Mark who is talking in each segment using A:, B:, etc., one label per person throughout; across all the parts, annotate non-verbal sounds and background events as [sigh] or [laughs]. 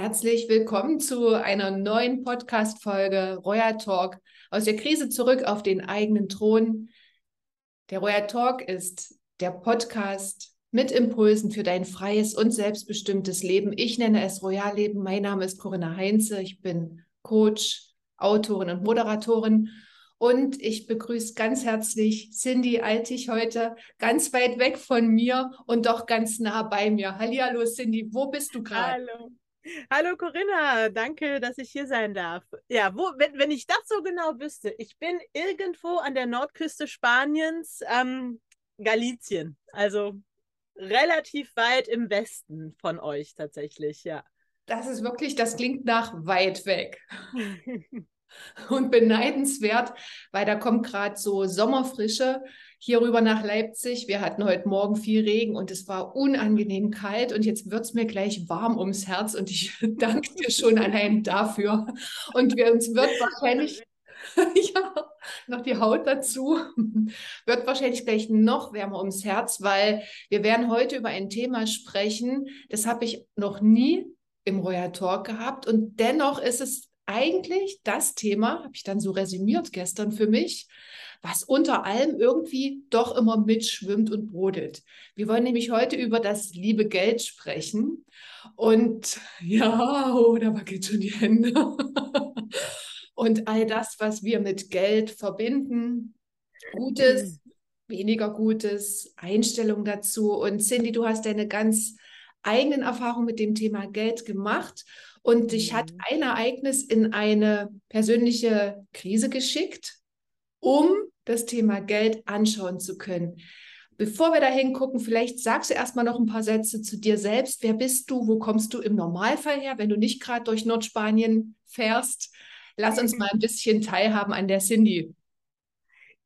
A: Herzlich willkommen zu einer neuen Podcast-Folge Royal Talk aus der Krise zurück auf den eigenen Thron. Der Royal Talk ist der Podcast mit Impulsen für dein freies und selbstbestimmtes Leben. Ich nenne es Royal Leben. Mein Name ist Corinna Heinze. Ich bin Coach, Autorin und Moderatorin. Und ich begrüße ganz herzlich Cindy Altig heute, ganz weit weg von mir und doch ganz nah bei mir. Hallihallo Cindy, wo bist du gerade?
B: Hallo. Hallo Corinna, danke, dass ich hier sein darf. Ja, wo, wenn, wenn ich das so genau wüsste, ich bin irgendwo an der Nordküste Spaniens, ähm, Galizien, also relativ weit im Westen von euch tatsächlich, ja.
A: Das ist wirklich, das klingt nach weit weg. [laughs] und beneidenswert, weil da kommt gerade so Sommerfrische hier rüber nach Leipzig. Wir hatten heute Morgen viel Regen und es war unangenehm kalt und jetzt wird es mir gleich warm ums Herz und ich [laughs] danke dir schon allein dafür. Und wir, uns wird wahrscheinlich [laughs] ja, noch die Haut dazu. [laughs] Wird wahrscheinlich gleich noch wärmer ums Herz, weil wir werden heute über ein Thema sprechen, das habe ich noch nie im Royal Talk gehabt und dennoch ist es eigentlich das Thema, habe ich dann so resümiert gestern für mich, was unter allem irgendwie doch immer mitschwimmt und brodelt. Wir wollen nämlich heute über das liebe Geld sprechen. Und [laughs] ja, oh, da wackelt schon die Hände. [laughs] und all das, was wir mit Geld verbinden, Gutes, weniger Gutes, Einstellung dazu. Und Cindy, du hast deine ganz eigenen Erfahrungen mit dem Thema Geld gemacht und dich hat mhm. ein Ereignis in eine persönliche Krise geschickt, um das Thema Geld anschauen zu können. Bevor wir da hingucken, vielleicht sagst du erstmal noch ein paar Sätze zu dir selbst. Wer bist du? Wo kommst du im Normalfall her, wenn du nicht gerade durch Nordspanien fährst? Lass uns mal ein bisschen teilhaben an der Cindy.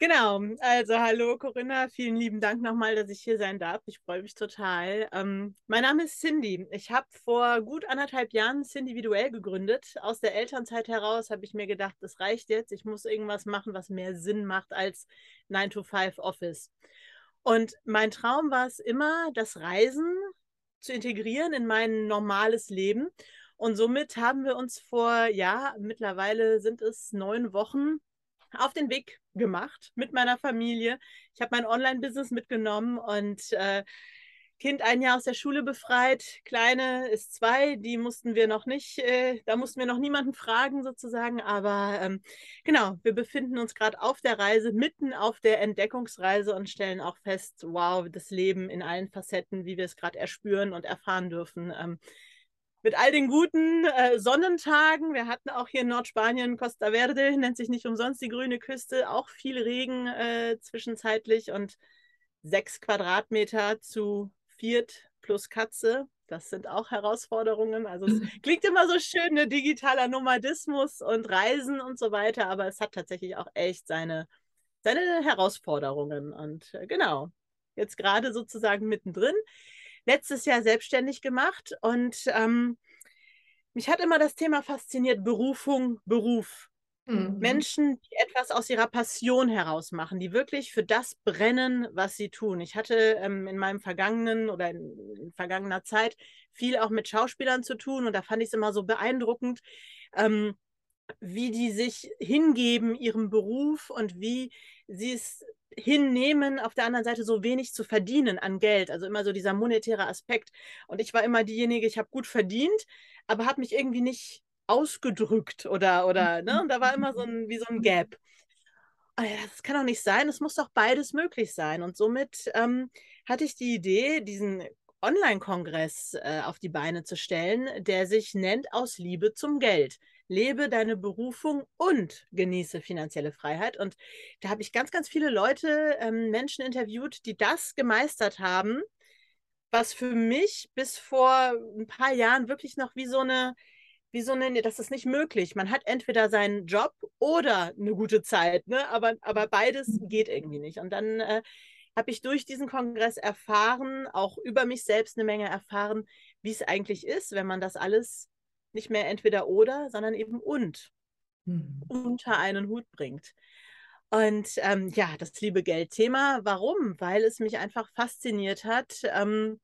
B: Genau, also hallo Corinna, vielen lieben Dank nochmal, dass ich hier sein darf. Ich freue mich total. Ähm, mein Name ist Cindy. Ich habe vor gut anderthalb Jahren Cindyviduell gegründet. Aus der Elternzeit heraus habe ich mir gedacht, das reicht jetzt. Ich muss irgendwas machen, was mehr Sinn macht als 9-to-5 Office. Und mein Traum war es immer, das Reisen zu integrieren in mein normales Leben. Und somit haben wir uns vor, ja, mittlerweile sind es neun Wochen auf den Weg gemacht mit meiner Familie. Ich habe mein Online-Business mitgenommen und äh, Kind ein Jahr aus der Schule befreit, Kleine ist zwei, die mussten wir noch nicht, äh, da mussten wir noch niemanden fragen sozusagen, aber ähm, genau, wir befinden uns gerade auf der Reise, mitten auf der Entdeckungsreise und stellen auch fest, wow, das Leben in allen Facetten, wie wir es gerade erspüren und erfahren dürfen. Ähm, mit all den guten äh, Sonnentagen. Wir hatten auch hier in Nordspanien Costa Verde, nennt sich nicht umsonst die grüne Küste, auch viel Regen äh, zwischenzeitlich und sechs Quadratmeter zu viert plus Katze. Das sind auch Herausforderungen. Also es [laughs] klingt immer so schön, ne, digitaler Nomadismus und Reisen und so weiter, aber es hat tatsächlich auch echt seine, seine Herausforderungen. Und äh, genau, jetzt gerade sozusagen mittendrin letztes Jahr selbstständig gemacht und ähm, mich hat immer das Thema fasziniert, Berufung, Beruf. Mhm. Menschen, die etwas aus ihrer Passion heraus machen, die wirklich für das brennen, was sie tun. Ich hatte ähm, in meinem vergangenen oder in, in, vergangener Zeit viel auch mit Schauspielern zu tun und da fand ich es immer so beeindruckend, ähm, wie die sich hingeben ihrem Beruf und wie sie es hinnehmen, auf der anderen Seite so wenig zu verdienen an Geld. Also immer so dieser monetäre Aspekt. Und ich war immer diejenige, ich habe gut verdient, aber habe mich irgendwie nicht ausgedrückt oder, oder, ne? Und da war immer so ein, wie so ein Gap. Oh das kann doch nicht sein, es muss doch beides möglich sein. Und somit ähm, hatte ich die Idee, diesen Online-Kongress äh, auf die Beine zu stellen, der sich nennt Aus Liebe zum Geld lebe deine Berufung und genieße finanzielle Freiheit. Und da habe ich ganz, ganz viele Leute, ähm, Menschen interviewt, die das gemeistert haben, was für mich bis vor ein paar Jahren wirklich noch wie so eine, wie so eine, das ist nicht möglich. Man hat entweder seinen Job oder eine gute Zeit, ne? aber, aber beides geht irgendwie nicht. Und dann äh, habe ich durch diesen Kongress erfahren, auch über mich selbst eine Menge erfahren, wie es eigentlich ist, wenn man das alles nicht mehr entweder oder, sondern eben und mhm. unter einen Hut bringt. Und ähm, ja, das liebe Geld-Thema, warum? Weil es mich einfach fasziniert hat, ähm,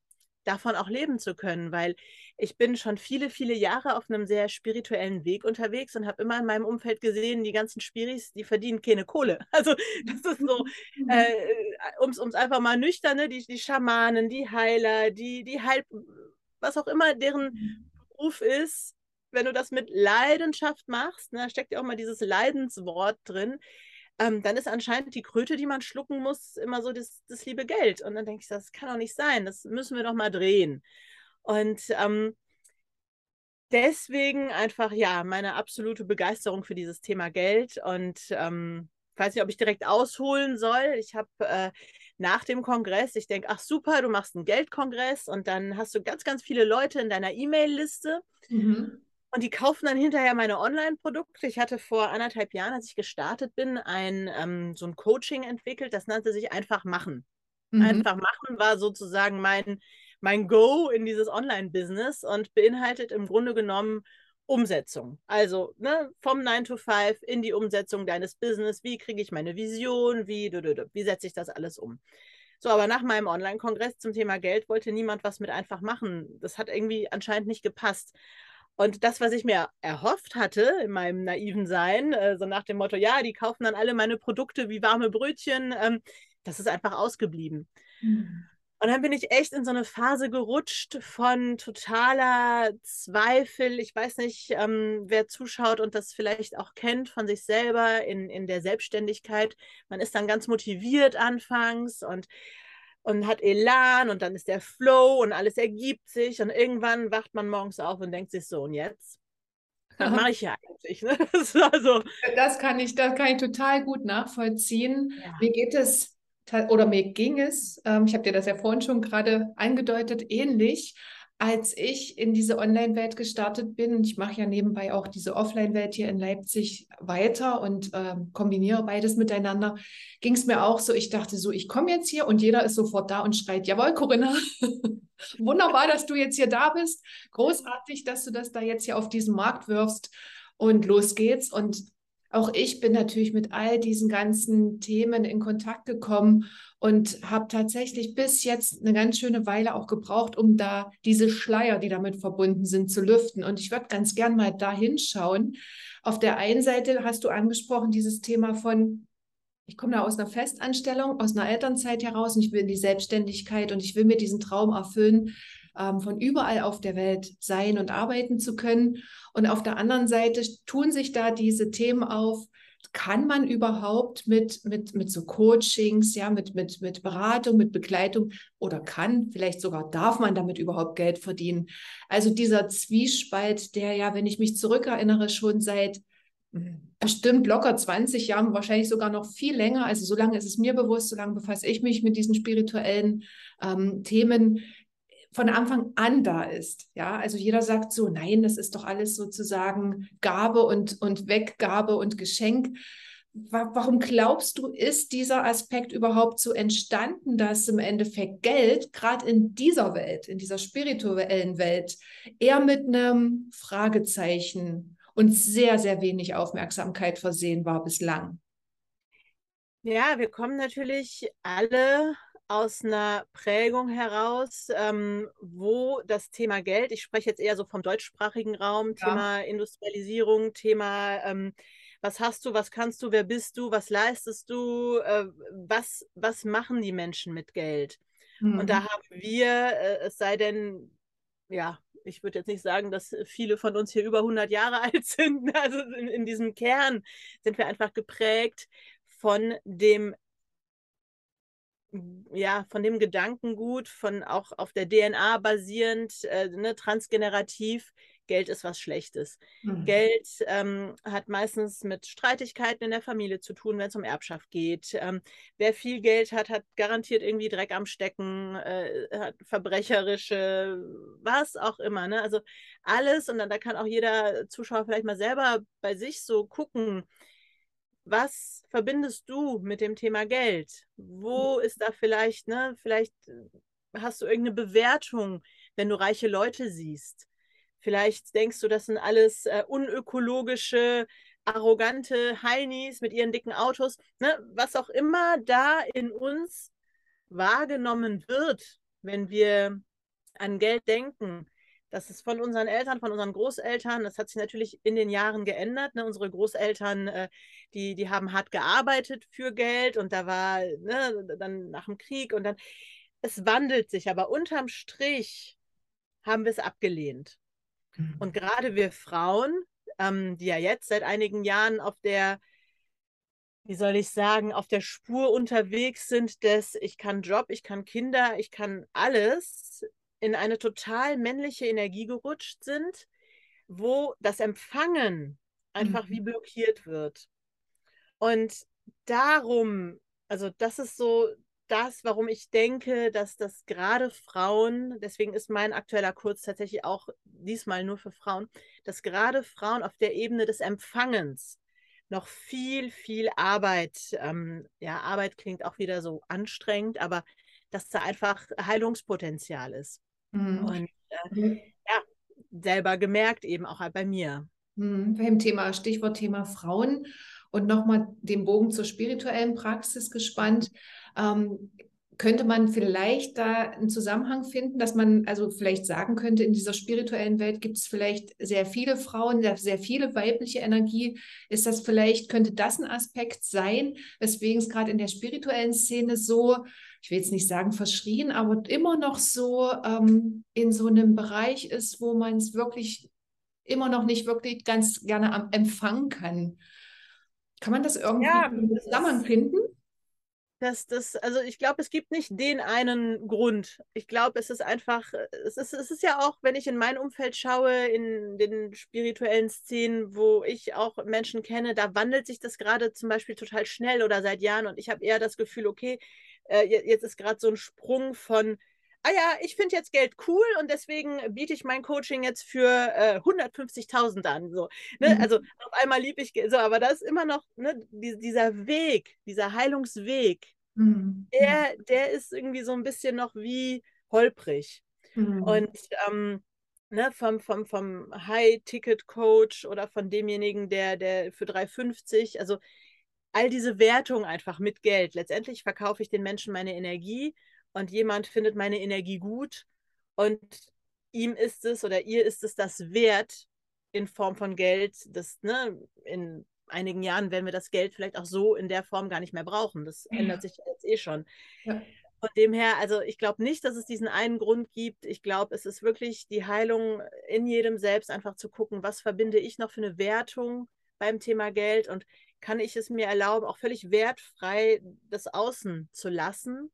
B: davon auch leben zu können, weil ich bin schon viele, viele Jahre auf einem sehr spirituellen Weg unterwegs und habe immer in meinem Umfeld gesehen, die ganzen Spiris, die verdienen keine Kohle. [laughs] Also das ist so, [laughs] äh, um es einfach mal nüchtern, ne? die, die Schamanen, die Heiler, die, die Heil, was auch immer deren Beruf ist, wenn du das mit Leidenschaft machst, ne, da steckt ja auch mal dieses Leidenswort drin, ähm, dann ist anscheinend die Kröte, die man schlucken muss, immer so das, das liebe Geld. Und dann denke ich, das kann doch nicht sein, das müssen wir doch mal drehen. Und ähm, deswegen einfach, ja, meine absolute Begeisterung für dieses Thema Geld. Und ähm, ich weiß nicht, ob ich direkt ausholen soll. Ich habe äh, nach dem Kongress, ich denke, ach super, du machst einen Geldkongress und dann hast du ganz, ganz viele Leute in deiner E-Mail-Liste. Mhm. Und die kaufen dann hinterher meine Online-Produkte. Ich hatte vor anderthalb Jahren, als ich gestartet bin, ein ähm, so ein Coaching entwickelt. Das nannte sich Einfach machen. Mhm. Einfach machen war sozusagen mein, mein Go in dieses Online-Business und beinhaltet im Grunde genommen Umsetzung. Also ne, vom 9 to 5 in die Umsetzung deines Business. Wie kriege ich meine Vision? Wie, wie setze ich das alles um? So, aber nach meinem Online-Kongress zum Thema Geld wollte niemand was mit einfach machen. Das hat irgendwie anscheinend nicht gepasst. Und das, was ich mir erhofft hatte in meinem naiven Sein, äh, so nach dem Motto, ja, die kaufen dann alle meine Produkte wie warme Brötchen, ähm, das ist einfach ausgeblieben. Mhm. Und dann bin ich echt in so eine Phase gerutscht von totaler Zweifel. Ich weiß nicht, ähm, wer zuschaut und das vielleicht auch kennt von sich selber in, in der Selbstständigkeit. Man ist dann ganz motiviert anfangs und und hat Elan und dann ist der Flow und alles ergibt sich und irgendwann wacht man morgens auf und denkt sich so, und jetzt? Was [laughs] mache ich ja eigentlich? Ne? [laughs]
A: Das, also, das, kann ich, das kann ich total gut nachvollziehen. Ja. Mir geht es oder mir ging es, ähm, ich habe dir das ja vorhin schon gerade angedeutet, ähnlich als ich in diese Online-Welt gestartet bin, ich mache ja nebenbei auch diese Offline-Welt hier in Leipzig weiter und äh, kombiniere beides miteinander, ging es mir auch so, ich dachte so, ich komme jetzt hier und jeder ist sofort da und schreit, jawohl, Corinna, [laughs] wunderbar, dass du jetzt hier da bist, großartig, dass du das da jetzt hier auf diesen Markt wirfst. Und los geht's. Und auch ich bin natürlich mit all diesen ganzen Themen in Kontakt gekommen und habe tatsächlich bis jetzt eine ganz schöne Weile auch gebraucht, um da diese Schleier, die damit verbunden sind, zu lüften. Und ich würde ganz gern mal da hinschauen. Auf der einen Seite hast du angesprochen, dieses Thema von, ich komme da aus einer Festanstellung, aus einer Elternzeit heraus und ich will in die Selbstständigkeit und ich will mir diesen Traum erfüllen, ähm, von überall auf der Welt sein und arbeiten zu können. Und auf der anderen Seite tun sich da diese Themen auf, kann man überhaupt mit, mit, mit so Coachings, ja, mit, mit, mit Beratung, mit Begleitung oder kann, vielleicht sogar darf man damit überhaupt Geld verdienen? Also dieser Zwiespalt, der ja, wenn ich mich zurückerinnere, schon seit hm, bestimmt locker 20 Jahren, wahrscheinlich sogar noch viel länger, also so lange ist es mir bewusst, so lange befasse ich mich mit diesen spirituellen ähm, Themen, von Anfang an da ist. Ja, also jeder sagt so, nein, das ist doch alles sozusagen Gabe und, und Weggabe und Geschenk. Warum glaubst du, ist dieser Aspekt überhaupt so entstanden, dass im Endeffekt Geld gerade in dieser Welt, in dieser spirituellen Welt, eher mit einem Fragezeichen und sehr, sehr wenig Aufmerksamkeit versehen war bislang?
B: Ja, wir kommen natürlich alle aus einer Prägung heraus, ähm, wo das Thema Geld, ich spreche jetzt eher so vom deutschsprachigen Raum, ja. Thema Industrialisierung, Thema ähm, was hast du, was kannst du, wer bist du, was leistest du, äh, was, was machen die Menschen mit Geld? Mhm. Und da mhm. haben wir, äh, es sei denn, ja, ich würde jetzt nicht sagen, dass viele von uns hier über 100 Jahre [laughs] alt sind. Also in, in diesem Kern sind wir einfach geprägt von dem ja, von dem Gedankengut, von auch auf der DNA basierend, äh, ne, transgenerativ, Geld ist was Schlechtes. Mhm. Geld ähm, hat meistens mit Streitigkeiten in der Familie zu tun, wenn es um Erbschaft geht. Ähm, wer viel Geld hat, hat garantiert irgendwie Dreck am Stecken, äh, hat verbrecherische, was auch immer. Ne? Also alles, und dann da kann auch jeder Zuschauer vielleicht mal selber bei sich so gucken, was verbindest du mit dem Thema Geld? Wo ist da vielleicht, ne, vielleicht äh, hast du irgendeine Bewertung, wenn du reiche Leute siehst. Vielleicht denkst du, das sind alles äh, unökologische, arrogante Heinis mit ihren dicken Autos. Ne? Was auch immer da in uns wahrgenommen wird, wenn wir an Geld denken, das ist von unseren Eltern, von unseren Großeltern. Das hat sich natürlich in den Jahren geändert. Ne? Unsere Großeltern, äh, die, die haben hart gearbeitet für Geld und da war ne, dann nach dem Krieg und dann, es wandelt sich, aber unterm Strich haben wir es abgelehnt. Mhm. Und gerade wir Frauen, ähm, die ja jetzt seit einigen Jahren auf der, wie soll ich sagen, auf der Spur unterwegs sind, dass ich kann Job, ich kann Kinder, ich kann alles, in eine total männliche Energie gerutscht sind, wo das Empfangen einfach mhm. wie blockiert wird. Und darum, also das ist so das, warum ich denke, dass das gerade Frauen, deswegen ist mein aktueller Kurs tatsächlich auch diesmal nur für Frauen, dass gerade Frauen auf der Ebene des Empfangens noch viel, viel Arbeit, ähm, ja, Arbeit klingt auch wieder so anstrengend, aber dass da einfach Heilungspotenzial ist. Mhm. Und äh, mhm. ja, selber gemerkt, eben auch halt bei mir.
A: Mhm. Beim Thema, Stichwort Thema Frauen und nochmal den Bogen zur spirituellen Praxis gespannt. Ähm, könnte man vielleicht da einen Zusammenhang finden, dass man also vielleicht sagen könnte, in dieser spirituellen Welt gibt es vielleicht sehr viele Frauen, sehr viele weibliche Energie. Ist das vielleicht, könnte das ein Aspekt sein, weswegen es gerade in der spirituellen Szene so ich will jetzt nicht sagen verschrien, aber immer noch so ähm, in so einem Bereich ist, wo man es wirklich immer noch nicht wirklich ganz gerne am empfangen kann. Kann man das irgendwie ja, zusammen finden?
B: Das, das, also ich glaube, es gibt nicht den einen Grund. Ich glaube, es ist einfach, es ist, es ist ja auch, wenn ich in mein Umfeld schaue, in den spirituellen Szenen, wo ich auch Menschen kenne, da wandelt sich das gerade zum Beispiel total schnell oder seit Jahren und ich habe eher das Gefühl, okay, äh, jetzt ist gerade so ein Sprung von, ah ja, ich finde jetzt Geld cool und deswegen biete ich mein Coaching jetzt für äh, 150.000 an. So, ne? Mhm. Also auf einmal liebe ich so, aber da ist immer noch ne, die, dieser Weg, dieser Heilungsweg, mhm. der, der ist irgendwie so ein bisschen noch wie holprig. Mhm. Und ähm, ne, vom, vom, vom High-Ticket-Coach oder von demjenigen, der, der für 3,50, also all diese Wertung einfach mit Geld. Letztendlich verkaufe ich den Menschen meine Energie und jemand findet meine Energie gut und ihm ist es oder ihr ist es das wert in Form von Geld, das ne, in einigen Jahren werden wir das Geld vielleicht auch so in der Form gar nicht mehr brauchen. Das ja. ändert sich jetzt eh schon. Ja. Von dem her, also ich glaube nicht, dass es diesen einen Grund gibt. Ich glaube, es ist wirklich die Heilung in jedem selbst, einfach zu gucken, was verbinde ich noch für eine Wertung beim Thema Geld und kann ich es mir erlauben, auch völlig wertfrei das Außen zu lassen?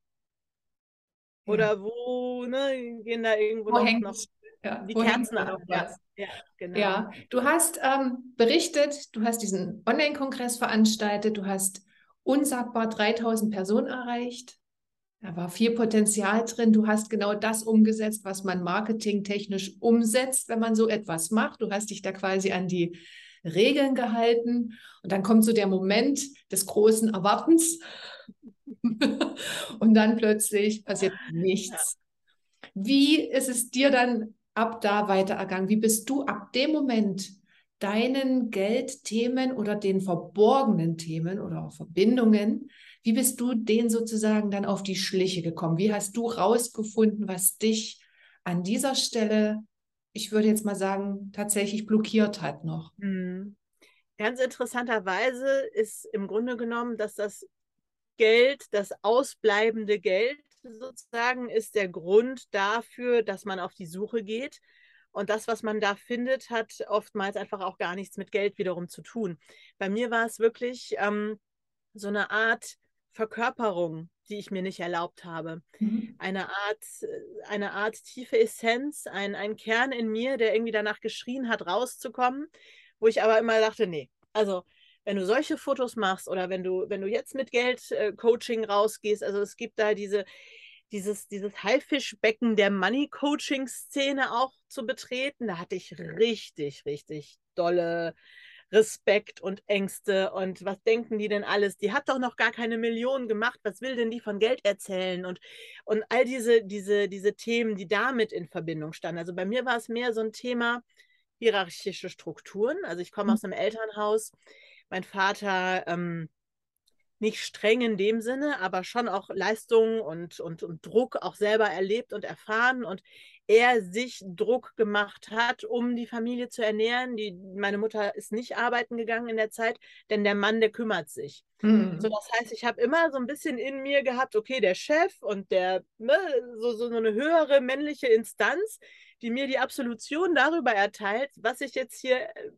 B: Oder ja. wo ne, gehen da irgendwo wo noch, noch ja, die Kerzen an? Ja,
A: ja, genau. ja, du hast ähm, berichtet, du hast diesen Online-Kongress veranstaltet, du hast unsagbar 3000 Personen erreicht. Da war viel Potenzial drin. Du hast genau das umgesetzt, was man marketingtechnisch umsetzt, wenn man so etwas macht. Du hast dich da quasi an die Regeln gehalten. Und dann kommt so der Moment des großen Erwartens. [laughs] und dann plötzlich passiert nichts. Wie ist es dir dann ab da weiter ergangen? Wie bist du ab dem Moment deinen Geldthemen oder den verborgenen Themen oder Verbindungen, wie bist du denen sozusagen dann auf die Schliche gekommen? Wie hast du rausgefunden, was dich an dieser Stelle ich würde jetzt mal sagen, tatsächlich blockiert hat noch. Mhm.
B: Ganz interessanterweise ist im Grunde genommen, dass das Geld, das ausbleibende Geld sozusagen, ist der Grund dafür, dass man auf die Suche geht. Und das, was man da findet, hat oftmals einfach auch gar nichts mit Geld wiederum zu tun. Bei mir war es wirklich ähm, so eine Art Verkörperung die ich mir nicht erlaubt habe. Mhm. Eine Art, äh, eine Art tiefe Essenz, ein, ein Kern in mir, der irgendwie danach geschrien hat, rauszukommen, wo ich aber immer dachte, nee, also wenn du solche Fotos machst oder wenn du, wenn du jetzt mit Geld-Coaching äh, rausgehst, also es gibt da diese, dieses, dieses Haifischbecken der Money-Coaching-Szene auch zu betreten, da hatte ich richtig, richtig dolle Respekt und Ängste und was denken die denn alles? Die hat doch noch gar keine Millionen gemacht. Was will denn die von Geld erzählen? Und, und all diese, diese, diese Themen, die damit in Verbindung standen. Also bei mir war es mehr so ein Thema hierarchische Strukturen. Also ich komme aus mhm. einem Elternhaus. Mein Vater ähm, nicht streng in dem Sinne, aber schon auch Leistung und, und, und Druck auch selber erlebt und erfahren und er sich Druck gemacht hat, um die Familie zu ernähren. Die, meine Mutter ist nicht arbeiten gegangen in der Zeit, denn der Mann, der kümmert sich. Mhm. So, das heißt, ich habe immer so ein bisschen in mir gehabt, okay, der Chef und der, ne, so, so eine höhere männliche Instanz, die mir die Absolution darüber erteilt, was ich jetzt hier äh,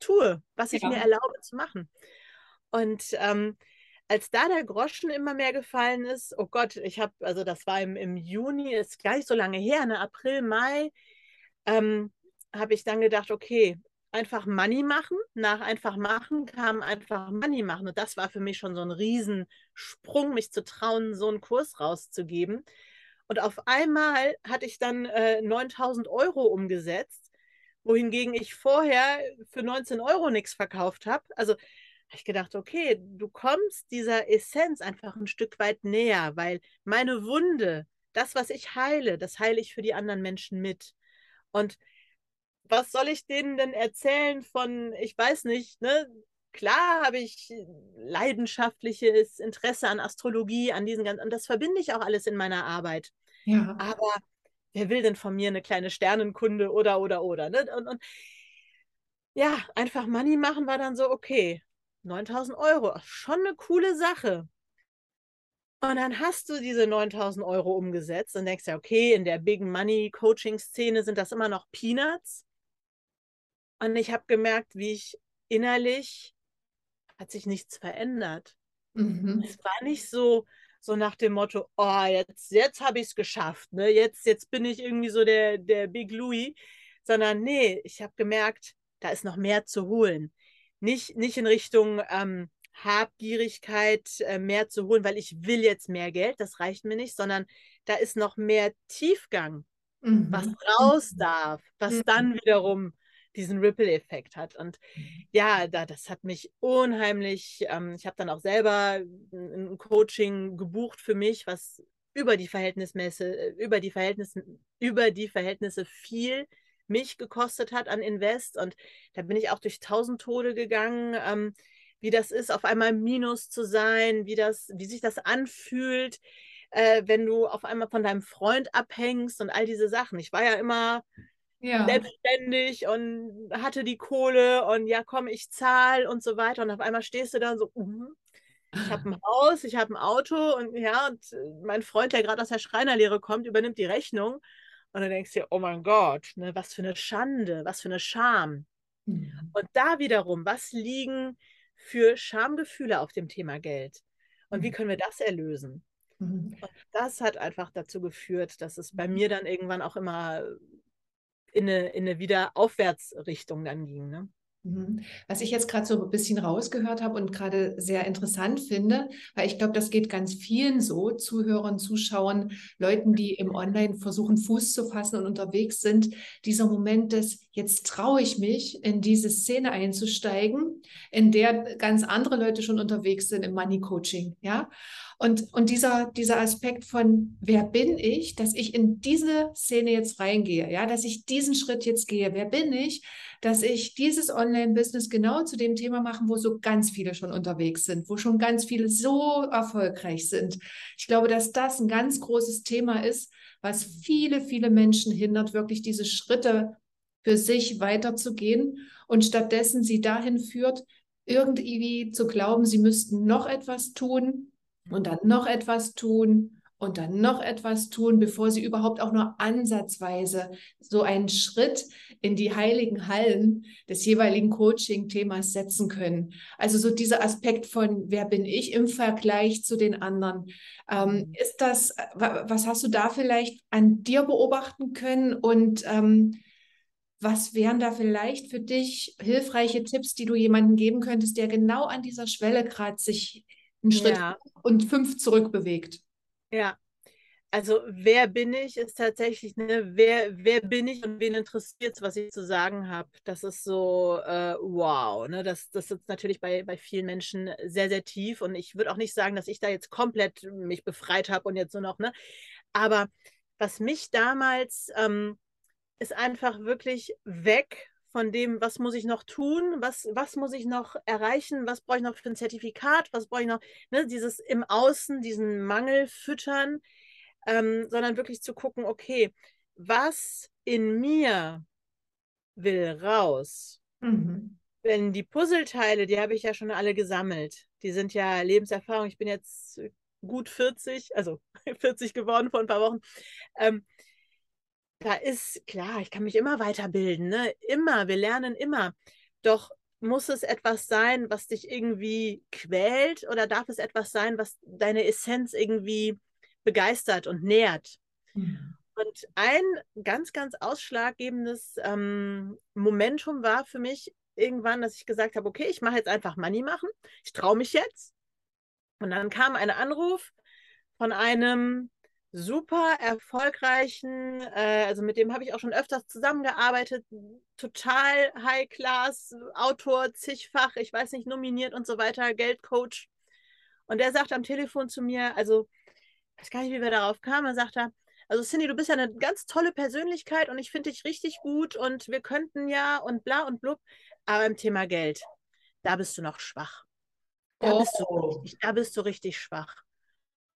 B: tue, was ich ja. mir erlaube zu machen. Und ähm, als da der Groschen immer mehr gefallen ist, oh Gott, ich habe, also das war im, im Juni, ist gar nicht so lange her, ne, April, Mai, ähm, habe ich dann gedacht, okay, einfach Money machen. Nach einfach machen kam einfach Money machen. Und das war für mich schon so ein Riesensprung, mich zu trauen, so einen Kurs rauszugeben. Und auf einmal hatte ich dann äh, 9000 Euro umgesetzt, wohingegen ich vorher für 19 Euro nichts verkauft habe. Also ich gedacht, okay, du kommst dieser Essenz einfach ein Stück weit näher, weil meine Wunde, das, was ich heile, das heile ich für die anderen Menschen mit. Und was soll ich denen denn erzählen von, ich weiß nicht, ne? Klar habe ich leidenschaftliches Interesse an Astrologie, an diesen ganzen, und das verbinde ich auch alles in meiner Arbeit. Ja. Aber wer will denn von mir eine kleine Sternenkunde oder, oder, oder, ne? Und, und ja, einfach Money machen war dann so, okay, 9000 Euro, schon eine coole Sache. Und dann hast du diese 9000 Euro umgesetzt und denkst ja, okay, in der Big Money Coaching Szene sind das immer noch Peanuts. Und ich habe gemerkt, wie ich innerlich hat sich nichts verändert. Mhm. Es war nicht so, so nach dem Motto, oh, jetzt, jetzt habe ich es geschafft, ne? Jetzt, jetzt bin ich irgendwie so der, der Big Louis, sondern nee, ich habe gemerkt, da ist noch mehr zu holen nicht, nicht in Richtung ähm, Habgierigkeit äh, mehr zu holen, weil ich will jetzt mehr Geld, das reicht mir nicht, sondern da ist noch mehr Tiefgang, mhm. was raus darf, was mhm. dann wiederum diesen Ripple-Effekt hat. Und ja, da, das hat mich unheimlich, ähm, ich habe dann auch selber ein Coaching gebucht für mich, was über die Verhältnismäße, äh, über die Verhältnisse, über die Verhältnisse viel mich gekostet hat an Invest. Und da bin ich auch durch tausend Tode gegangen, ähm, wie das ist, auf einmal Minus zu sein, wie, das, wie sich das anfühlt, äh, wenn du auf einmal von deinem Freund abhängst und all diese Sachen. Ich war ja immer ja. selbstständig und hatte die Kohle und ja, komm, ich zahle und so weiter. Und auf einmal stehst du da und so, uh, ich habe [laughs] ein Haus, ich habe ein Auto und ja, und mein Freund, der gerade aus der Schreinerlehre kommt, übernimmt die Rechnung. Und dann denkst du dir, oh mein Gott, ne, was für eine Schande, was für eine Scham. Mhm. Und da wiederum, was liegen für Schamgefühle auf dem Thema Geld? Und mhm. wie können wir das erlösen? Mhm. Und das hat einfach dazu geführt, dass es bei mir dann irgendwann auch immer in eine, in eine wieder Aufwärtsrichtung dann ging. Ne?
A: Mhm. Was ich jetzt gerade so ein bisschen rausgehört habe und gerade sehr interessant finde, weil ich glaube, das geht ganz vielen so, Zuhörern, Zuschauern, Leuten, die im Online versuchen, Fuß zu fassen und unterwegs sind, dieser Moment des, jetzt traue ich mich, in diese Szene einzusteigen, in der ganz andere Leute schon unterwegs sind im Money Coaching, ja. Und, und dieser, dieser Aspekt von, wer bin ich, dass ich in diese Szene jetzt reingehe, ja, dass ich diesen Schritt jetzt gehe, wer bin ich, dass ich dieses Online-Business genau zu dem Thema mache, wo so ganz viele schon unterwegs sind, wo schon ganz viele so erfolgreich sind. Ich glaube, dass das ein ganz großes Thema ist, was viele, viele Menschen hindert, wirklich diese Schritte für sich weiterzugehen und stattdessen sie dahin führt, irgendwie zu glauben, sie müssten noch etwas tun, und dann noch etwas tun und dann noch etwas tun, bevor sie überhaupt auch nur ansatzweise so einen Schritt in die heiligen Hallen des jeweiligen Coaching-Themas setzen können. Also so dieser Aspekt von, wer bin ich im Vergleich zu den anderen. Ähm, ist das, was hast du da vielleicht an dir beobachten können und ähm, was wären da vielleicht für dich hilfreiche Tipps, die du jemandem geben könntest, der genau an dieser Schwelle gerade sich einen Schritt ja. und fünf zurückbewegt.
B: Ja, also wer bin ich, ist tatsächlich, ne, wer, wer bin ich und wen interessiert es, was ich zu sagen habe. Das ist so, äh, wow, ne? das, das sitzt natürlich bei, bei vielen Menschen sehr, sehr tief und ich würde auch nicht sagen, dass ich da jetzt komplett mich befreit habe und jetzt nur noch, ne? Aber was mich damals ähm, ist einfach wirklich weg von dem, was muss ich noch tun, was, was muss ich noch erreichen, was brauche ich noch für ein Zertifikat, was brauche ich noch, ne, dieses im Außen, diesen Mangel füttern, ähm, sondern wirklich zu gucken, okay, was in mir will raus. Mhm. Wenn die Puzzleteile, die habe ich ja schon alle gesammelt, die sind ja Lebenserfahrung, ich bin jetzt gut 40, also [laughs] 40 geworden vor ein paar Wochen. Ähm, da ist klar, ich kann mich immer weiterbilden, ne? Immer, wir lernen immer. Doch muss es etwas sein, was dich irgendwie quält oder darf es etwas sein, was deine Essenz irgendwie begeistert und nährt? Mhm. Und ein ganz, ganz ausschlaggebendes ähm, Momentum war für mich irgendwann, dass ich gesagt habe, okay, ich mache jetzt einfach Money machen. Ich traue mich jetzt. Und dann kam ein Anruf von einem super erfolgreichen, äh, also mit dem habe ich auch schon öfters zusammengearbeitet, total High Class, Autor, zigfach, ich weiß nicht, nominiert und so weiter, Geldcoach. Und der sagt am Telefon zu mir, also, ich weiß gar nicht, wie wir darauf kamen, er sagt er, also Cindy, du bist ja eine ganz tolle Persönlichkeit und ich finde dich richtig gut und wir könnten ja und bla und blub, aber im Thema Geld, da bist du noch schwach. Da, oh. bist, du oh. richtig, da bist du richtig schwach.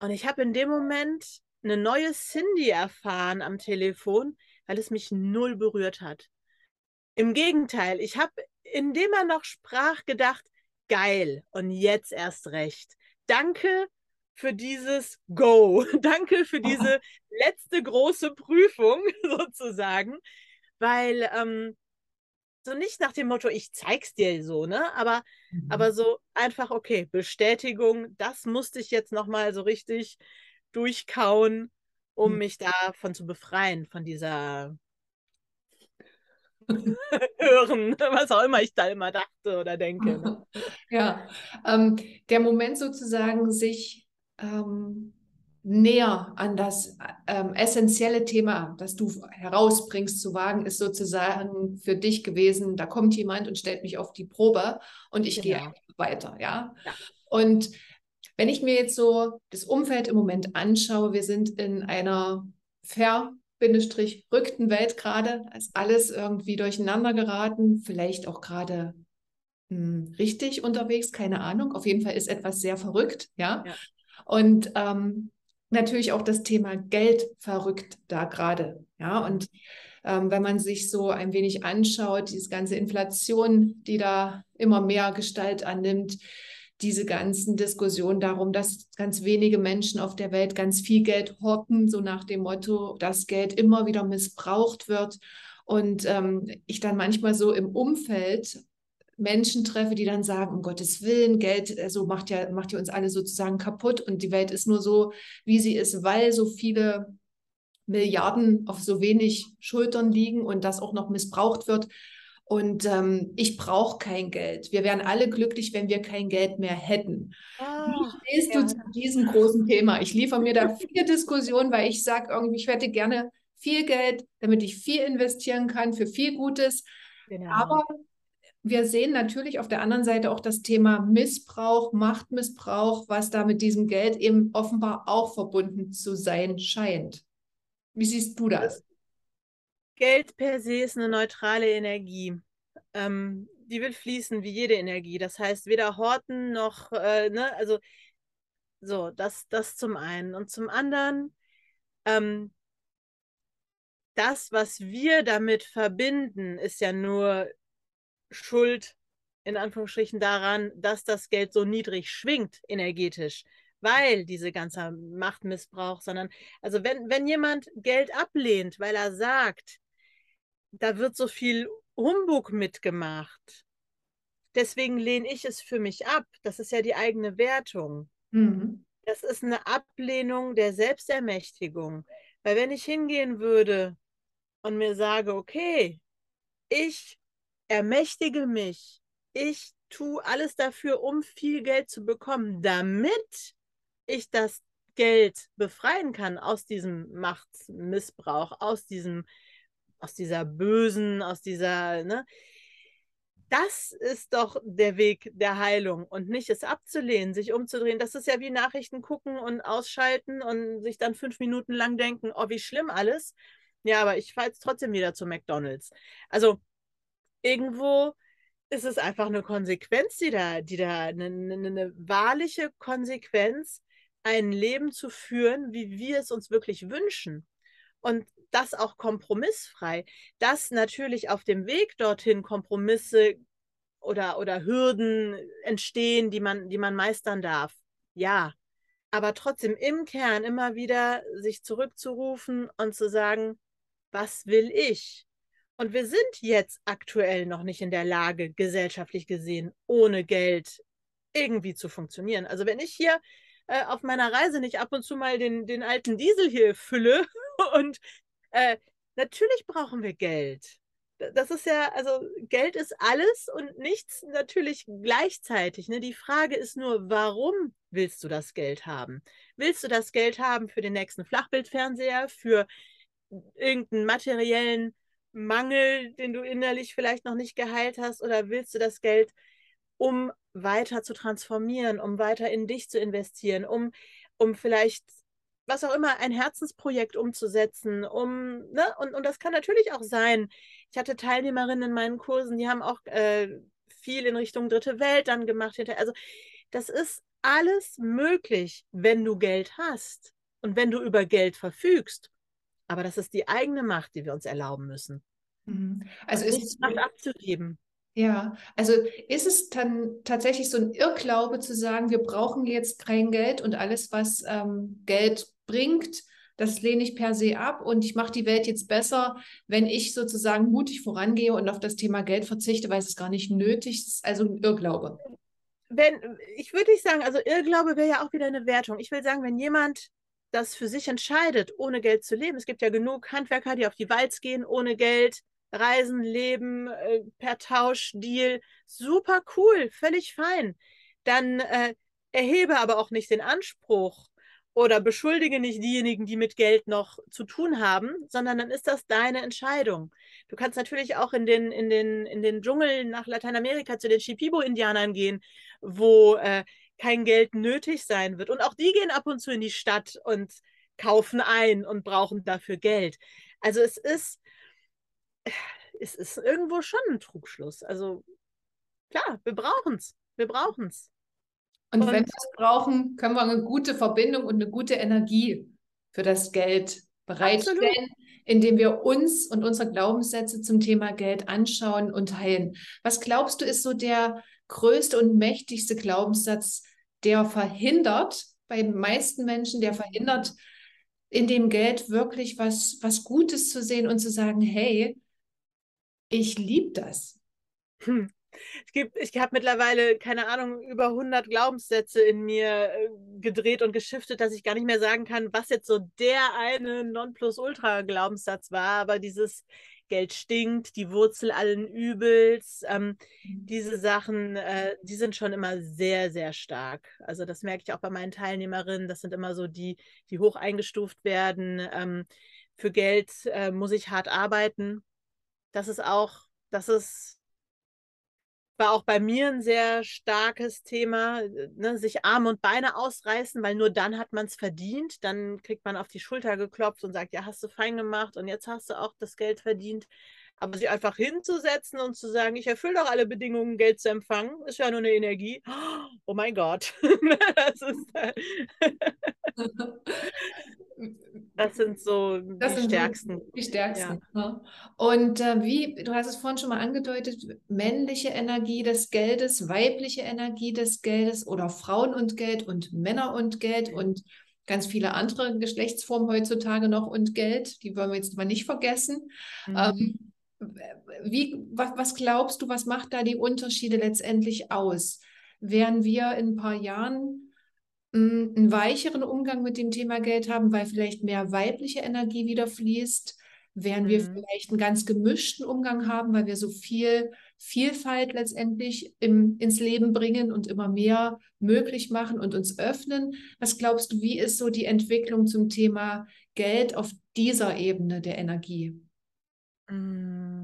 B: Und ich habe in dem Moment eine neue Cindy erfahren am Telefon, weil es mich null berührt hat. Im Gegenteil, ich habe, indem er noch sprach, gedacht, geil und jetzt erst recht. Danke für dieses Go. [laughs] Danke für diese letzte große Prüfung [laughs] sozusagen, weil ähm, so nicht nach dem Motto, ich zeig's dir so, ne? Aber, mhm. aber so einfach, okay, Bestätigung, das musste ich jetzt nochmal so richtig durchkauen, um mhm. mich davon zu befreien, von dieser [laughs] hören, was auch immer ich da immer dachte oder denke. Ne? [laughs]
A: Ja, ähm, der Moment sozusagen, sich ähm, näher an das ähm, essentielle Thema, das du herausbringst, zu wagen, ist sozusagen für dich gewesen, da kommt jemand und stellt mich auf die Probe und ich genau. gehe weiter, ja? ja. Und wenn ich mir jetzt so das Umfeld im Moment anschaue, wir sind in einer ver rückten Welt gerade, ist alles irgendwie durcheinander geraten, vielleicht auch gerade hm, richtig unterwegs, keine Ahnung. Auf jeden Fall ist etwas sehr verrückt, ja. ja. Und ähm, natürlich auch das Thema Geld verrückt da gerade. Ja, und ähm, wenn man sich so ein wenig anschaut, diese ganze Inflation, die da immer mehr Gestalt annimmt, diese ganzen Diskussionen darum, dass ganz wenige Menschen auf der Welt ganz viel Geld horten, so nach dem Motto, dass Geld immer wieder missbraucht wird. Und ähm, ich dann manchmal so im Umfeld Menschen treffe, die dann sagen, um Gottes Willen, Geld also macht ja, macht ja uns alle sozusagen kaputt und die Welt ist nur so, wie sie ist, weil so viele Milliarden auf so wenig Schultern liegen und das auch noch missbraucht wird. Und ähm, ich brauche kein Geld. Wir wären alle glücklich, wenn wir kein Geld mehr hätten. Oh, Wie stehst ja. du zu diesem großen Thema? Ich liefere mir da viele Diskussionen, weil ich sage irgendwie, ich hätte gerne viel Geld, damit ich viel investieren kann für viel Gutes. Genau. Aber wir sehen natürlich auf der anderen Seite auch das Thema Missbrauch, Machtmissbrauch, was da mit diesem Geld eben offenbar auch verbunden zu sein scheint. Wie siehst du das?
B: Geld per se ist eine neutrale Energie. Ähm, die will fließen wie jede Energie. Das heißt, weder horten noch, äh, ne, also so, das, das zum einen. Und zum anderen, ähm, das, was wir damit verbinden, ist ja nur Schuld in Anführungsstrichen daran, dass das Geld so niedrig schwingt energetisch, weil diese ganze Machtmissbrauch, sondern also wenn, wenn jemand Geld ablehnt, weil er sagt, da wird so viel Humbug mitgemacht, deswegen lehne ich es für mich ab. Das ist ja die eigene Wertung. Mhm. Das ist eine Ablehnung der Selbstermächtigung. Weil wenn ich hingehen würde und mir sage, okay, ich ermächtige mich. Ich tue alles dafür, um viel Geld zu bekommen, damit ich das Geld befreien kann aus diesem Machtmissbrauch, aus diesem, aus dieser bösen, aus dieser, ne? Das ist doch der Weg der Heilung und nicht es abzulehnen, sich umzudrehen. Das ist ja wie Nachrichten gucken und ausschalten und sich dann fünf Minuten lang denken, oh, wie schlimm alles. Ja, aber ich fahre jetzt trotzdem wieder zu McDonalds. Also irgendwo ist es einfach eine Konsequenz, die da, die da, eine, eine, eine wahrliche Konsequenz, ein Leben zu führen, wie wir es uns wirklich wünschen. Und das auch kompromissfrei. Dass natürlich auf dem Weg dorthin Kompromisse oder, oder Hürden entstehen, die man, die man meistern darf. Ja. Aber trotzdem im Kern immer wieder sich zurückzurufen und zu sagen, was will ich? Und wir sind jetzt aktuell noch nicht in der Lage, gesellschaftlich gesehen, ohne Geld irgendwie zu funktionieren. Also wenn ich hier äh, auf meiner Reise nicht ab und zu mal den, den alten Diesel hier fülle [laughs] und äh, natürlich brauchen wir Geld. Das ist ja, also Geld ist alles und nichts natürlich gleichzeitig. Ne? Die Frage ist nur, warum willst du das Geld haben? Willst du das Geld haben für den nächsten Flachbildfernseher, für irgendeinen materiellen Mangel, den du innerlich vielleicht noch nicht geheilt hast, oder willst du das Geld, um weiter zu transformieren, um weiter in dich zu investieren, um, um vielleicht was auch immer, ein Herzensprojekt umzusetzen, um, ne, und, und das kann natürlich auch sein. Ich hatte Teilnehmerinnen in meinen Kursen, die haben auch äh, viel in Richtung dritte Welt dann gemacht. Also das ist alles möglich, wenn du Geld hast und wenn du über Geld verfügst. Aber das ist die eigene Macht, die wir uns erlauben müssen.
A: Mhm. Also ist
B: es Macht abzugeben.
A: Ja, also ist es dann tatsächlich so ein Irrglaube zu sagen, wir brauchen jetzt kein Geld und alles, was ähm, Geld bringt, das lehne ich per se ab und ich mache die Welt jetzt besser, wenn ich sozusagen mutig vorangehe und auf das Thema Geld verzichte, weil es gar nicht nötig ist. Also ein Irrglaube.
B: Wenn, ich würde nicht sagen, also Irrglaube wäre ja auch wieder eine Wertung. Ich will sagen, wenn jemand das für sich entscheidet, ohne Geld zu leben, es gibt ja genug Handwerker, die auf die Walz gehen, ohne Geld, reisen, leben, äh, per Tausch, Deal, super cool, völlig fein. Dann äh, erhebe aber auch nicht den Anspruch, oder beschuldige nicht diejenigen, die mit Geld noch zu tun haben, sondern dann ist das deine Entscheidung. Du kannst natürlich auch in den, in den, in den Dschungel nach Lateinamerika zu den Shipibo-Indianern gehen, wo äh, kein Geld nötig sein wird. Und auch die gehen ab und zu in die Stadt und kaufen ein und brauchen dafür Geld. Also es ist, es ist irgendwo schon ein Trugschluss. Also klar, wir brauchen es. Wir brauchen es.
A: Und, und wenn wir es brauchen, können wir eine gute Verbindung und eine gute Energie für das Geld bereitstellen, Absolut. indem wir uns und unsere Glaubenssätze zum Thema Geld anschauen und heilen. Was glaubst du, ist so der größte und mächtigste Glaubenssatz, der verhindert, bei den meisten Menschen, der verhindert, in dem Geld wirklich was, was Gutes zu sehen und zu sagen, hey, ich liebe das.
B: Hm. Es ich habe mittlerweile, keine Ahnung, über 100 Glaubenssätze in mir äh, gedreht und geschiftet, dass ich gar nicht mehr sagen kann, was jetzt so der eine Nonplusultra-Glaubenssatz war. Aber dieses Geld stinkt, die Wurzel allen Übels, ähm, diese Sachen, äh, die sind schon immer sehr, sehr stark. Also das merke ich auch bei meinen Teilnehmerinnen. Das sind immer so die, die hoch eingestuft werden. Ähm, für Geld äh, muss ich hart arbeiten. Das ist auch, das ist war auch bei mir ein sehr starkes Thema, ne, sich Arme und Beine ausreißen, weil nur dann hat man es verdient. Dann kriegt man auf die Schulter geklopft und sagt, ja, hast du fein gemacht und jetzt hast du auch das Geld verdient. Aber sich einfach hinzusetzen und zu sagen, ich erfülle doch alle Bedingungen, Geld zu empfangen, ist ja nur eine Energie. Oh mein Gott. [laughs] das ist. [laughs] [laughs] Das sind so das die sind stärksten.
A: Die stärksten. Ja. Ne? Und äh, wie, du hast es vorhin schon mal angedeutet, männliche Energie des Geldes, weibliche Energie des Geldes oder Frauen und Geld und Männer und Geld und ganz viele andere Geschlechtsformen heutzutage noch und Geld, die wollen wir jetzt mal nicht vergessen. Mhm. Ähm, wie, was, was glaubst du, was macht da die Unterschiede letztendlich aus? Werden wir in ein paar Jahren einen weicheren Umgang mit dem Thema Geld haben, weil vielleicht mehr weibliche Energie wieder fließt, während mhm. wir vielleicht einen ganz gemischten Umgang haben, weil wir so viel Vielfalt letztendlich im, ins Leben bringen und immer mehr möglich machen und uns öffnen. Was glaubst du, wie ist so die Entwicklung zum Thema Geld auf dieser Ebene der Energie?
B: Mhm.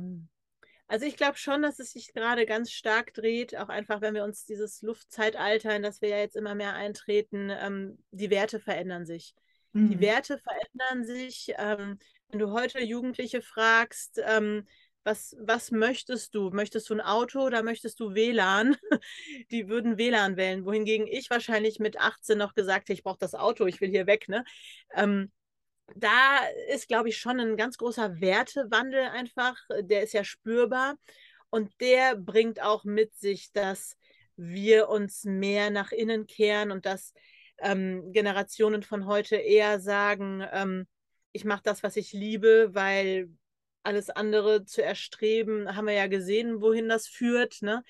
B: Also ich glaube schon, dass es sich gerade ganz stark dreht, auch einfach, wenn wir uns dieses Luftzeitalter, in das wir ja jetzt immer mehr eintreten, ähm, die Werte verändern sich. Mhm. Die Werte verändern sich. Ähm, wenn du heute Jugendliche fragst, ähm, Was, was möchtest du? Möchtest du ein Auto oder möchtest du WLAN? [laughs] Die würden WLAN wählen, wohingegen ich wahrscheinlich mit 18 noch gesagt hätte, ich brauche das Auto, ich will hier weg. Ne? Ähm, da ist, glaube ich, schon ein ganz großer Wertewandel einfach. Der ist ja spürbar. Und der bringt auch mit sich, dass wir uns mehr nach innen kehren und dass ähm, Generationen von heute eher sagen, ähm, ich mache das, was ich liebe, weil alles andere zu erstreben, haben wir ja gesehen, wohin das führt. Ne?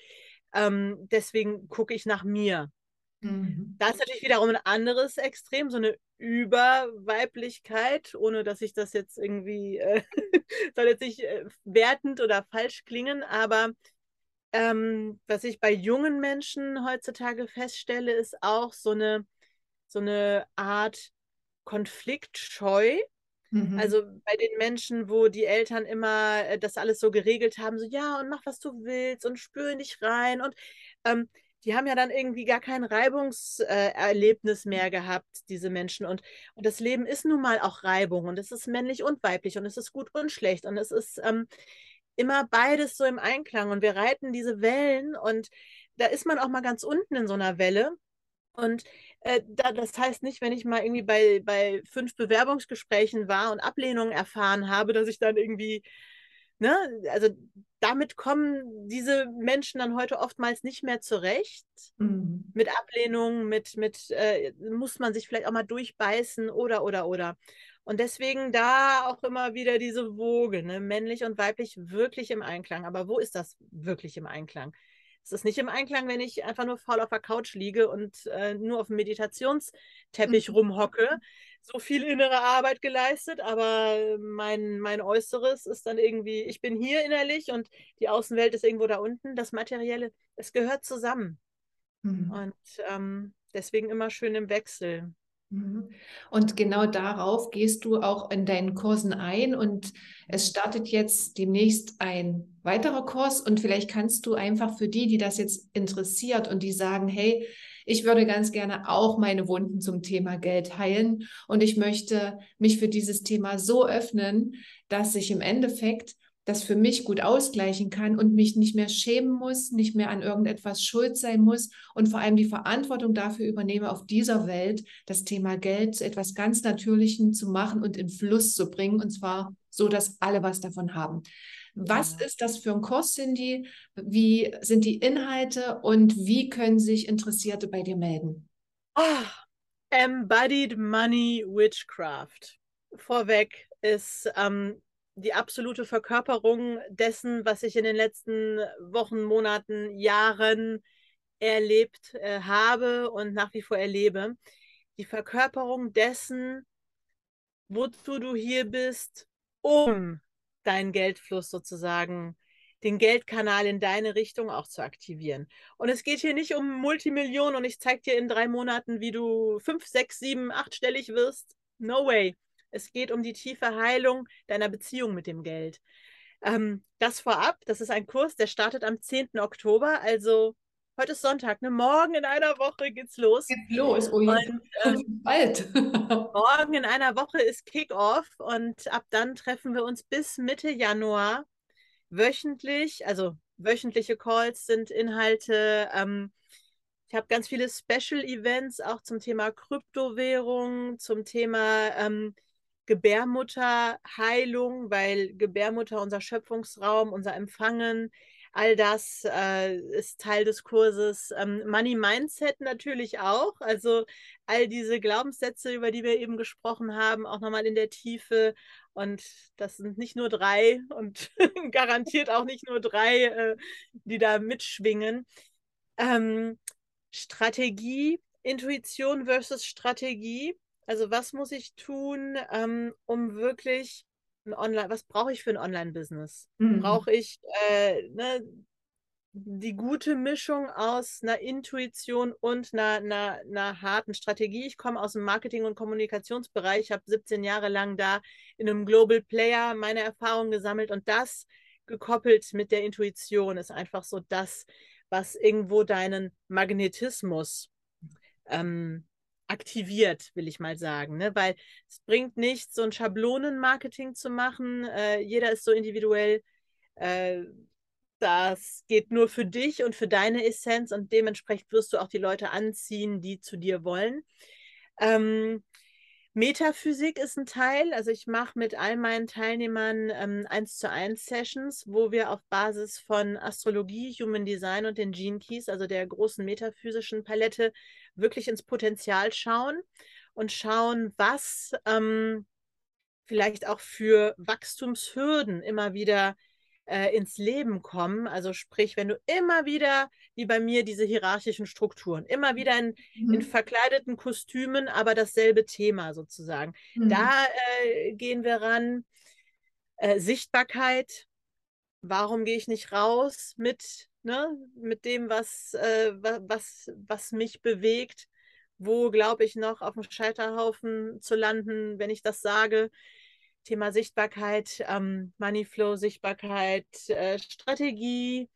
B: Ähm, deswegen gucke ich nach mir. Mhm. Da ist natürlich wiederum ein anderes Extrem, so eine Überweiblichkeit, ohne dass ich das jetzt irgendwie, äh, [laughs] soll jetzt nicht äh, wertend oder falsch klingen, aber ähm, was ich bei jungen Menschen heutzutage feststelle, ist auch so eine, so eine Art Konfliktscheu. Mhm. Also bei den Menschen, wo die Eltern immer äh, das alles so geregelt haben, so ja, und mach, was du willst und spür dich rein. Und ähm, die haben ja dann irgendwie gar kein Reibungserlebnis äh, mehr gehabt, diese Menschen. Und, und das Leben ist nun mal auch Reibung und es ist männlich und weiblich und es ist gut und schlecht und es ist ähm, immer beides so im Einklang und wir reiten diese Wellen und da ist man auch mal ganz unten in so einer Welle. Und äh, da, das heißt nicht, wenn ich mal irgendwie bei, bei fünf Bewerbungsgesprächen war und Ablehnungen erfahren habe, dass ich dann irgendwie, ne, also damit kommen diese Menschen dann heute oftmals nicht mehr zurecht. Mhm. Mit Ablehnungen, mit, mit äh, muss man sich vielleicht auch mal durchbeißen oder, oder, oder. Und deswegen da auch immer wieder diese Woge, ne? männlich und weiblich wirklich im Einklang. Aber wo ist das wirklich im Einklang? Es ist nicht im Einklang, wenn ich einfach nur faul auf der Couch liege und äh, nur auf dem Meditationsteppich mhm. rumhocke. So viel innere Arbeit geleistet, aber mein, mein Äußeres ist dann irgendwie, ich bin hier innerlich und die Außenwelt ist irgendwo da unten. Das Materielle, es gehört zusammen. Mhm. Und ähm, deswegen immer schön im Wechsel.
A: Mhm. Und genau darauf gehst du auch in deinen Kursen ein und es startet jetzt demnächst ein weiterer Kurs und vielleicht kannst du einfach für die, die das jetzt interessiert und die sagen, hey, ich würde ganz gerne auch meine Wunden zum Thema Geld heilen und ich möchte mich für dieses Thema so öffnen, dass ich im Endeffekt das für mich gut ausgleichen kann und mich nicht mehr schämen muss, nicht mehr an irgendetwas schuld sein muss und vor allem die Verantwortung dafür übernehme, auf dieser Welt das Thema Geld zu etwas ganz Natürlichem zu machen und in Fluss zu bringen und zwar so, dass alle was davon haben. Was ja. ist das für ein Kurs, Cindy? Wie sind die Inhalte und wie können sich Interessierte bei dir melden?
B: Oh, Embodied Money Witchcraft. Vorweg ist ähm, die absolute Verkörperung dessen, was ich in den letzten Wochen, Monaten, Jahren erlebt äh, habe und nach wie vor erlebe. Die Verkörperung dessen, wozu du hier bist, um deinen Geldfluss sozusagen, den Geldkanal in deine Richtung auch zu aktivieren. Und es geht hier nicht um Multimillionen und ich zeige dir in drei Monaten, wie du fünf, sechs, sieben, achtstellig wirst. No way. Es geht um die tiefe Heilung deiner Beziehung mit dem Geld. Ähm, das vorab, das ist ein Kurs, der startet am 10. Oktober, also heute ist Sonntag, ne? morgen in einer Woche geht's los.
A: Geht's los, oh und, [laughs] ähm, bald. [laughs]
B: morgen in einer Woche ist Kickoff und ab dann treffen wir uns bis Mitte Januar wöchentlich, also wöchentliche Calls sind Inhalte. Ähm, ich habe ganz viele Special Events auch zum Thema Kryptowährung, zum Thema ähm, Gebärmutterheilung, weil Gebärmutter unser Schöpfungsraum, unser Empfangen, all das äh, ist Teil des Kurses. Ähm, Money Mindset natürlich auch. Also all diese Glaubenssätze, über die wir eben gesprochen haben, auch nochmal in der Tiefe. Und das sind nicht nur drei und [laughs] garantiert auch nicht nur drei, äh, die da mitschwingen. Ähm, Strategie, Intuition versus Strategie. Also was muss ich tun, ähm, um wirklich Online, was brauche ich für ein Online-Business? Mhm. Brauche ich äh, ne, die gute Mischung aus einer Intuition und einer, einer, einer harten Strategie. Ich komme aus dem Marketing- und Kommunikationsbereich, ich habe 17 Jahre lang da in einem Global Player meine Erfahrungen gesammelt und das gekoppelt mit der Intuition ist einfach so das, was irgendwo deinen Magnetismus ähm, aktiviert, will ich mal sagen. Ne? Weil es bringt nichts, so ein Schablonenmarketing zu machen. Äh, jeder ist so individuell. äh, das geht nur für dich und für deine Essenz und dementsprechend wirst du auch die Leute anziehen, die zu dir wollen. Ähm, Metaphysik ist ein Teil. Also ich mache mit all meinen Teilnehmern ähm, 1 zu 1 Sessions, wo wir auf Basis von Astrologie, Human Design und den Gene Keys, also der großen metaphysischen Palette, wirklich ins Potenzial schauen und schauen, was ähm, vielleicht auch für Wachstumshürden immer wieder äh, ins Leben kommen. Also sprich, wenn du immer wieder, wie bei mir, diese hierarchischen Strukturen, immer wieder in, mhm. in verkleideten Kostümen, aber dasselbe Thema sozusagen. Mhm. Da äh, gehen wir ran. Äh, Sichtbarkeit. Warum gehe ich nicht raus mit, ne, mit dem, was, äh, was, was mich bewegt? Wo glaube ich noch auf dem Scheiterhaufen zu landen, wenn ich das sage? Thema Sichtbarkeit, ähm, Moneyflow, Sichtbarkeit, äh, Strategie.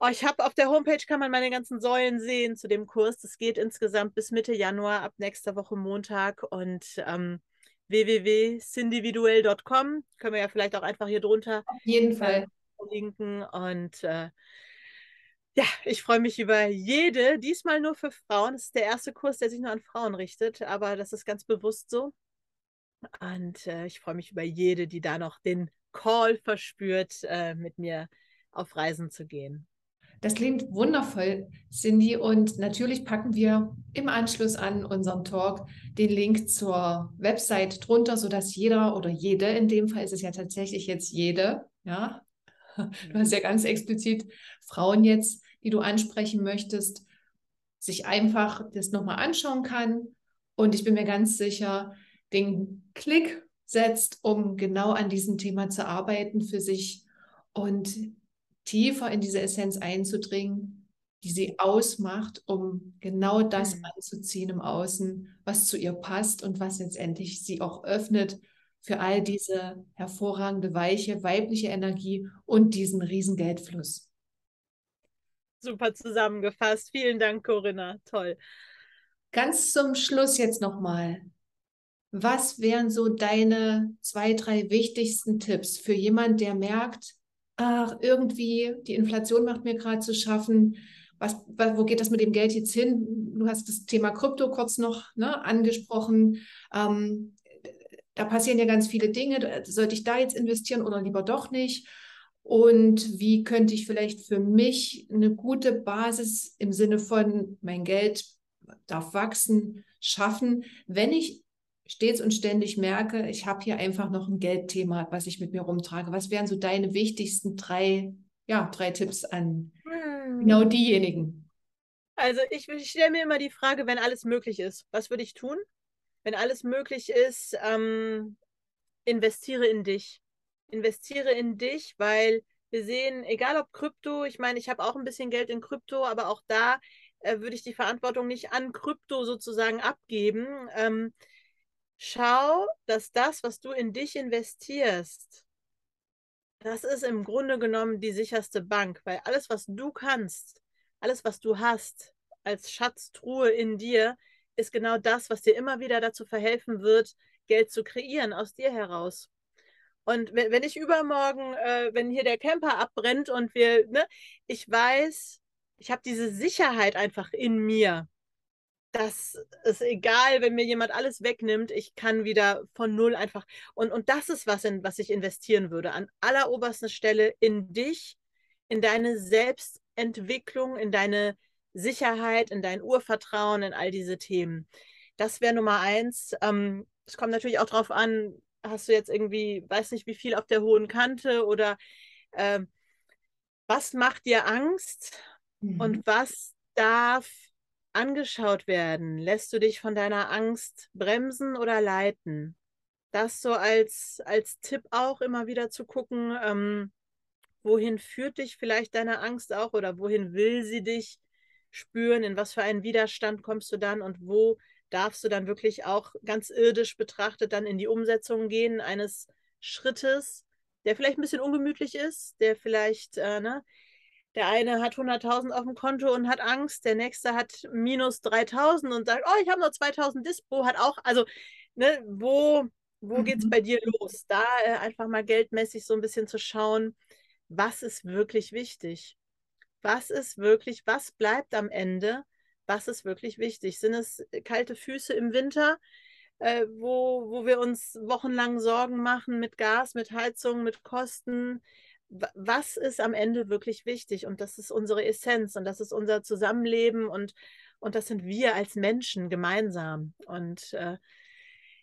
B: Oh, ich habe auf der Homepage kann man meine ganzen Säulen sehen zu dem Kurs. Das geht insgesamt bis Mitte Januar ab nächster Woche Montag und ähm, www.sindividuell.com können wir ja vielleicht auch einfach hier drunter
A: auf jeden äh, Fall
B: linken und äh, ja, ich freue mich über jede, diesmal nur für Frauen. Das ist der erste Kurs, der sich nur an Frauen richtet, aber das ist ganz bewusst so. Und äh, ich freue mich über jede, die da noch den Call verspürt, äh, mit mir auf Reisen zu gehen.
A: Das klingt wundervoll, Cindy. Und natürlich packen wir im Anschluss an unseren Talk den Link zur Website drunter, sodass jeder oder jede, in dem Fall ist es ja tatsächlich jetzt jede, ja, [laughs] du hast ja ganz explizit Frauen jetzt, die du ansprechen möchtest, sich einfach das nochmal anschauen kann. Und ich bin mir ganz sicher, den Klick setzt, um genau an diesem Thema zu arbeiten für sich und tiefer in diese Essenz einzudringen, die sie ausmacht, um genau das mhm. anzuziehen im Außen, was zu ihr passt und was letztendlich sie auch öffnet für all diese hervorragende, weiche, weibliche Energie und diesen riesen Geldfluss.
B: Super zusammengefasst. Vielen Dank, Corinna. Toll.
A: Ganz zum Schluss jetzt nochmal. Was wären so deine zwei, drei wichtigsten Tipps für jemand, der merkt, ach, irgendwie die Inflation macht mir gerade zu schaffen. Was, wo geht das mit dem Geld jetzt hin? Du hast das Thema Krypto kurz noch ne, angesprochen. Ähm, da passieren ja ganz viele Dinge. Sollte ich da jetzt investieren oder lieber doch nicht? Und wie könnte ich vielleicht für mich eine gute Basis im Sinne von mein Geld darf wachsen, schaffen, wenn ich stets und ständig merke, ich habe hier einfach noch ein Geldthema, was ich mit mir rumtrage. Was wären so deine wichtigsten drei, ja, drei Tipps an hm. genau diejenigen?
B: Also ich, ich stelle mir immer die Frage, wenn alles möglich ist, was würde ich tun? Wenn alles möglich ist, ähm, investiere in dich. Investiere in dich, weil wir sehen, egal ob Krypto, ich meine, ich habe auch ein bisschen Geld in Krypto, aber auch da äh, würde ich die Verantwortung nicht an Krypto sozusagen abgeben. Ähm, schau, dass das, was du in dich investierst, das ist im Grunde genommen die sicherste Bank, weil alles, was du kannst, alles, was du hast als Schatztruhe in dir, ist genau das, was dir immer wieder dazu verhelfen wird, Geld zu kreieren aus dir heraus. Und wenn, wenn ich übermorgen, äh, wenn hier der Camper abbrennt und wir, ne, ich weiß, ich habe diese Sicherheit einfach in mir das ist egal, wenn mir jemand alles wegnimmt, ich kann wieder von null einfach. Und, und das ist was, in was ich investieren würde. An alleroberster Stelle in dich, in deine Selbstentwicklung, in deine Sicherheit, in dein Urvertrauen, in all diese Themen. Das wäre Nummer eins. Ähm, es kommt natürlich auch darauf an, hast du jetzt irgendwie, weiß nicht, wie viel auf der hohen Kante oder äh, was macht dir Angst mhm. und was darf angeschaut werden? Lässt du dich von deiner Angst bremsen oder leiten? Das so als, als Tipp auch immer wieder zu gucken, ähm, wohin führt dich vielleicht deine Angst auch oder wohin will sie dich spüren? In was für einen Widerstand kommst du dann und wo darfst du dann wirklich auch ganz irdisch betrachtet dann in die Umsetzung gehen eines Schrittes, der vielleicht ein bisschen ungemütlich ist, der vielleicht äh, ne, der eine hat 100.000 auf dem Konto und hat Angst, der nächste hat minus 3.000 und sagt, oh, ich habe noch 2.000 Dispo, hat auch, also, ne, wo, wo mhm. geht es bei dir los? Da äh, einfach mal geldmäßig so ein bisschen zu schauen, was ist wirklich wichtig? Was ist wirklich, was bleibt am Ende? Was ist wirklich wichtig? Sind es kalte Füße im Winter, äh, wo, wo wir uns wochenlang Sorgen machen mit Gas, mit Heizung, mit Kosten? Was ist am Ende wirklich wichtig? Und das ist unsere Essenz und das ist unser Zusammenleben und, und das sind wir als Menschen gemeinsam. Und äh,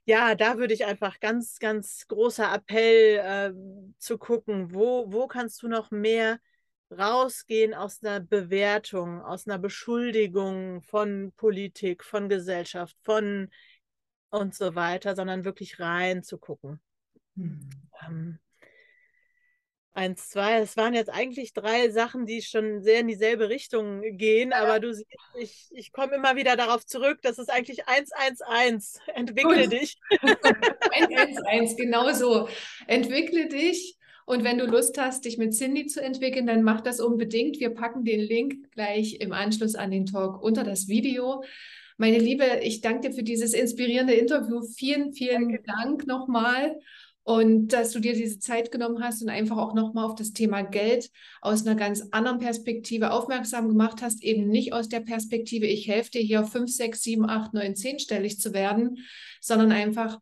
B: ja, da würde ich einfach ganz, ganz großer Appell äh, zu gucken, wo, wo kannst du noch mehr rausgehen aus einer Bewertung, aus einer Beschuldigung von Politik, von Gesellschaft, von und so weiter, sondern wirklich reinzugucken. Hm. Ähm, eins, zwei, es waren jetzt eigentlich drei Sachen, die schon sehr in dieselbe Richtung gehen, ja. aber du siehst, ich, ich komme immer wieder darauf zurück, das ist eigentlich 111. Entwickle Gut. dich. [laughs]
A: 111, genau so. Entwickle dich. Und wenn du Lust hast, dich mit Cindy zu entwickeln, dann mach das unbedingt. Wir packen den Link gleich im Anschluss an den Talk unter das Video. Meine Liebe, ich danke dir für dieses inspirierende Interview. Vielen, vielen danke. Dank nochmal. Und dass du dir diese Zeit genommen hast und einfach auch nochmal auf das Thema Geld aus einer ganz anderen Perspektive aufmerksam gemacht hast, eben nicht aus der Perspektive, ich helfe dir hier 5, 6, 7, 8, 9, 10 stellig zu werden, sondern einfach,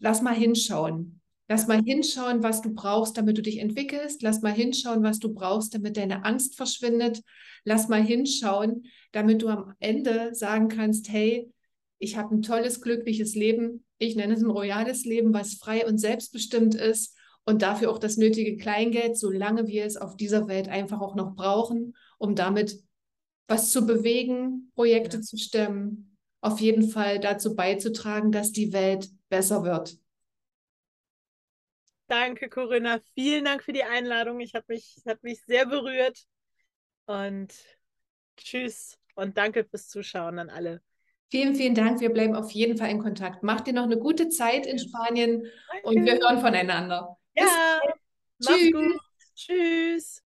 A: lass mal hinschauen. Lass mal hinschauen, was du brauchst, damit du dich entwickelst. Lass mal hinschauen, was du brauchst, damit deine Angst verschwindet. Lass mal hinschauen, damit du am Ende sagen kannst, hey, ich habe ein tolles, glückliches Leben. Ich nenne es ein royales Leben, was frei und selbstbestimmt ist und dafür auch das nötige Kleingeld, solange wir es auf dieser Welt einfach auch noch brauchen, um damit was zu bewegen, Projekte ja. zu stemmen, auf jeden Fall dazu beizutragen, dass die Welt besser wird.
B: Danke, Corinna. Vielen Dank für die Einladung. Ich habe mich, hat mich sehr berührt. Und tschüss und danke fürs Zuschauen an alle.
A: Vielen, vielen Dank. Wir bleiben auf jeden Fall in Kontakt. Macht dir noch eine gute Zeit in Spanien danke. und wir hören voneinander.
B: Ja, Bis mach's gut. Tschüss.